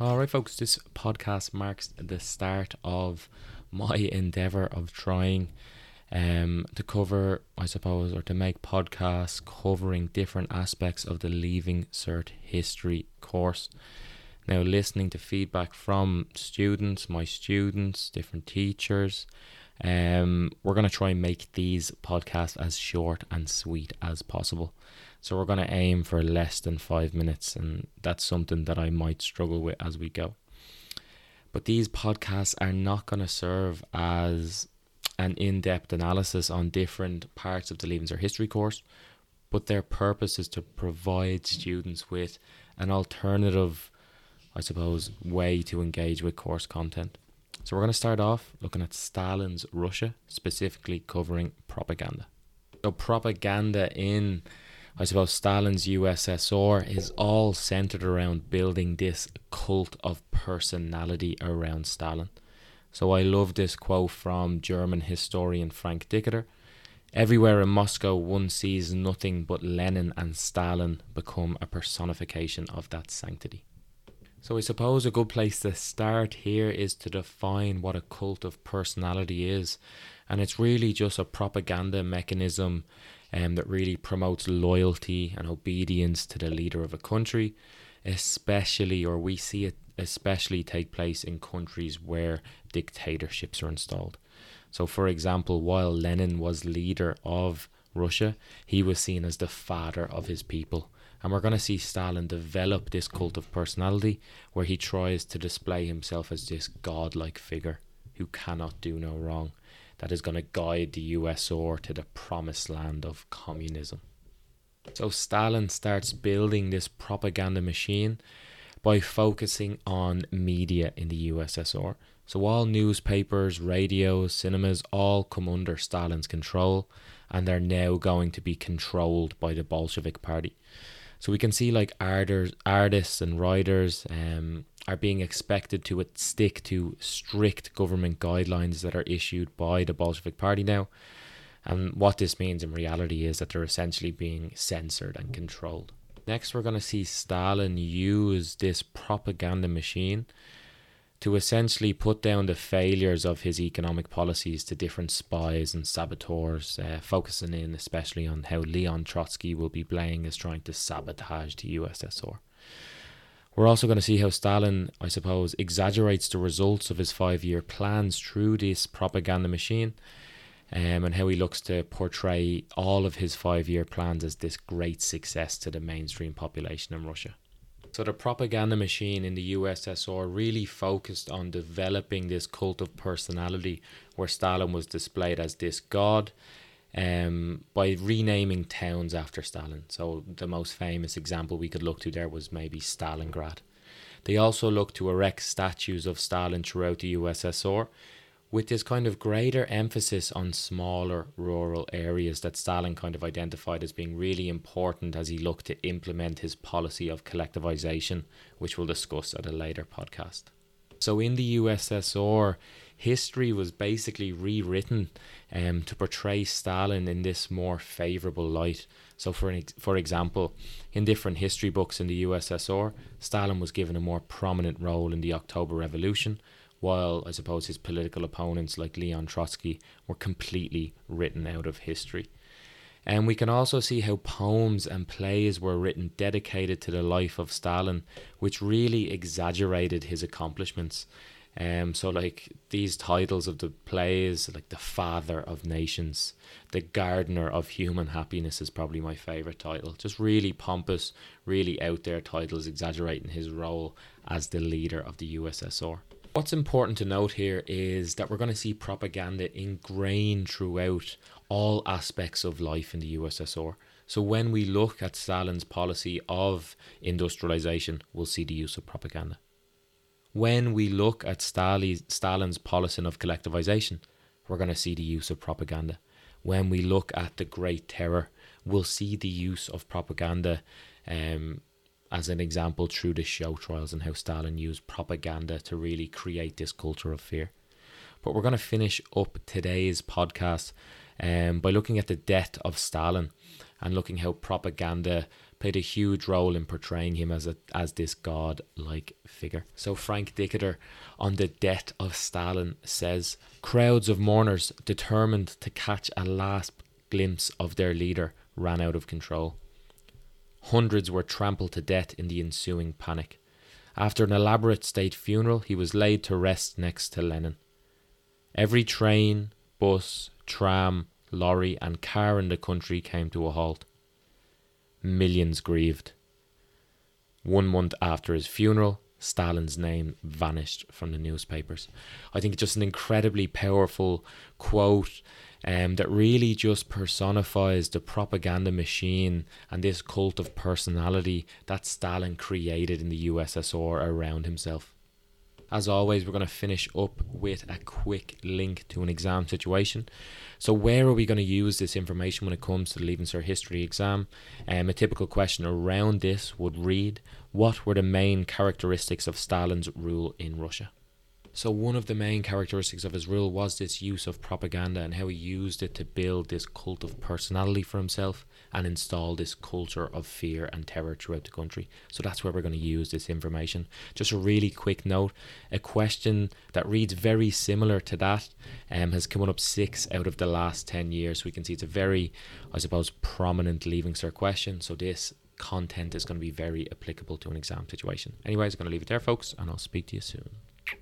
right, folks, this podcast marks the start of my endeavor of trying um, to cover, I suppose, or to make podcasts covering different aspects of the Leaving Cert History course. Now, listening to feedback from students, my students, different teachers, um, we're going to try and make these podcasts as short and sweet as possible. So we're going to aim for less than five minutes, and that's something that I might struggle with as we go. But these podcasts are not going to serve as an in depth analysis on different parts of the Leaving Cert History course, but their purpose is to provide students with an alternative, I suppose, way to engage with course content. So we're going to start off looking at Stalin's Russia, specifically covering propaganda. So propaganda in I suppose Stalin's USSR is all centered around building this cult of personality around Stalin. So I love this quote from German historian Frank Dikötter. Everywhere in Moscow, one sees nothing but Lenin and Stalin become a personification of that sanctity. So I suppose a good place to start here is to define what a cult of personality is. And it's really just a propaganda mechanism um, that really promotes loyalty and obedience to the leader of a country, especially, or we see it especially take place in countries where dictatorships are installed. So, for example, while Lenin was leader of Russia, he was seen as the father of his people. And we're going to see Stalin develop this cult of personality where he tries to display himself as this godlike figure who cannot do no wrong that is going to guide the USSR to the promised land of communism. So Stalin starts building this propaganda machine by focusing on media in the USSR. So all newspapers, radios, cinemas all come under Stalin's control and they're now going to be controlled by the Bolshevik party. So we can see like artists, artists and writers um, are being expected to stick to strict government guidelines that are issued by the Bolshevik Party now. And what this means in reality is that they're essentially being censored and controlled. Next, we're going to see Stalin use this propaganda machine to essentially put down the failures of his economic policies to different spies and saboteurs, uh, focusing in especially on how Leon Trotsky will be playing as trying to sabotage the USSR. We're also going to see how Stalin, I suppose, exaggerates the results of his five year plans through this propaganda machine. Um, and how he looks to portray all of his five year plans as this great success to the mainstream population in Russia. So the propaganda machine in the USSR really focused on developing this cult of personality where Stalin was displayed as this god um, by renaming towns after Stalin. So the most famous example we could look to there was maybe Stalingrad. They also looked to erect statues of Stalin throughout the USSR with this kind of greater emphasis on smaller rural areas that Stalin kind of identified as being really important as he looked to implement his policy of collectivization, which we'll discuss at a later podcast. So in the USSR, history was basically rewritten um, to portray Stalin in this more favorable light. So, for an, for example, in different history books in the USSR, Stalin was given a more prominent role in the October Revolution, while I suppose his political opponents like Leon Trotsky were completely written out of history. And we can also see how poems and plays were written dedicated to the life of Stalin, which really exaggerated his accomplishments. Um, so like these titles of the plays, like the Father of Nations, the Gardener of Human Happiness is probably my favorite title. Just really pompous, really out there titles, exaggerating his role as the leader of the USSR. What's important to note here is that we're going to see propaganda ingrained throughout all aspects of life in the USSR. So when we look at Stalin's policy of industrialization, we'll see the use of propaganda. When we look at Stalin's policy of collectivization, we're going to see the use of propaganda. When we look at the Great Terror, we'll see the use of propaganda um, as an example through the show trials and how Stalin used propaganda to really create this culture of fear. But we're going to finish up today's podcast um, by looking at the death of Stalin and looking how propaganda played a huge role in portraying him as a as this god-like figure. So Frank Dikötter on the death of Stalin says, crowds of mourners determined to catch a last glimpse of their leader ran out of control. Hundreds were trampled to death in the ensuing panic. After an elaborate state funeral, he was laid to rest next to Lenin. Every train, bus, tram, lorry, and car in the country came to a halt. Millions grieved. One month after his funeral, Stalin's name vanished from the newspapers. I think it's just an incredibly powerful quote um, that really just personifies the propaganda machine and this cult of personality that Stalin created in the USSR around himself. As always, we're going to finish up with a quick link to an exam situation. So, where are we going to use this information when it comes to the Leaving Cert History exam? Um, a typical question around this would read What were the main characteristics of Stalin's rule in Russia? So, one of the main characteristics of his rule was this use of propaganda and how he used it to build this cult of personality for himself and install this culture of fear and terror throughout the country. So, that's where we're going to use this information. Just a really quick note a question that reads very similar to that um, has come up six out of the last 10 years. We can see it's a very, I suppose, prominent Leaving Cert question. So, this content is going to be very applicable to an exam situation. Anyways, I'm going to leave it there, folks, and I'll speak to you soon.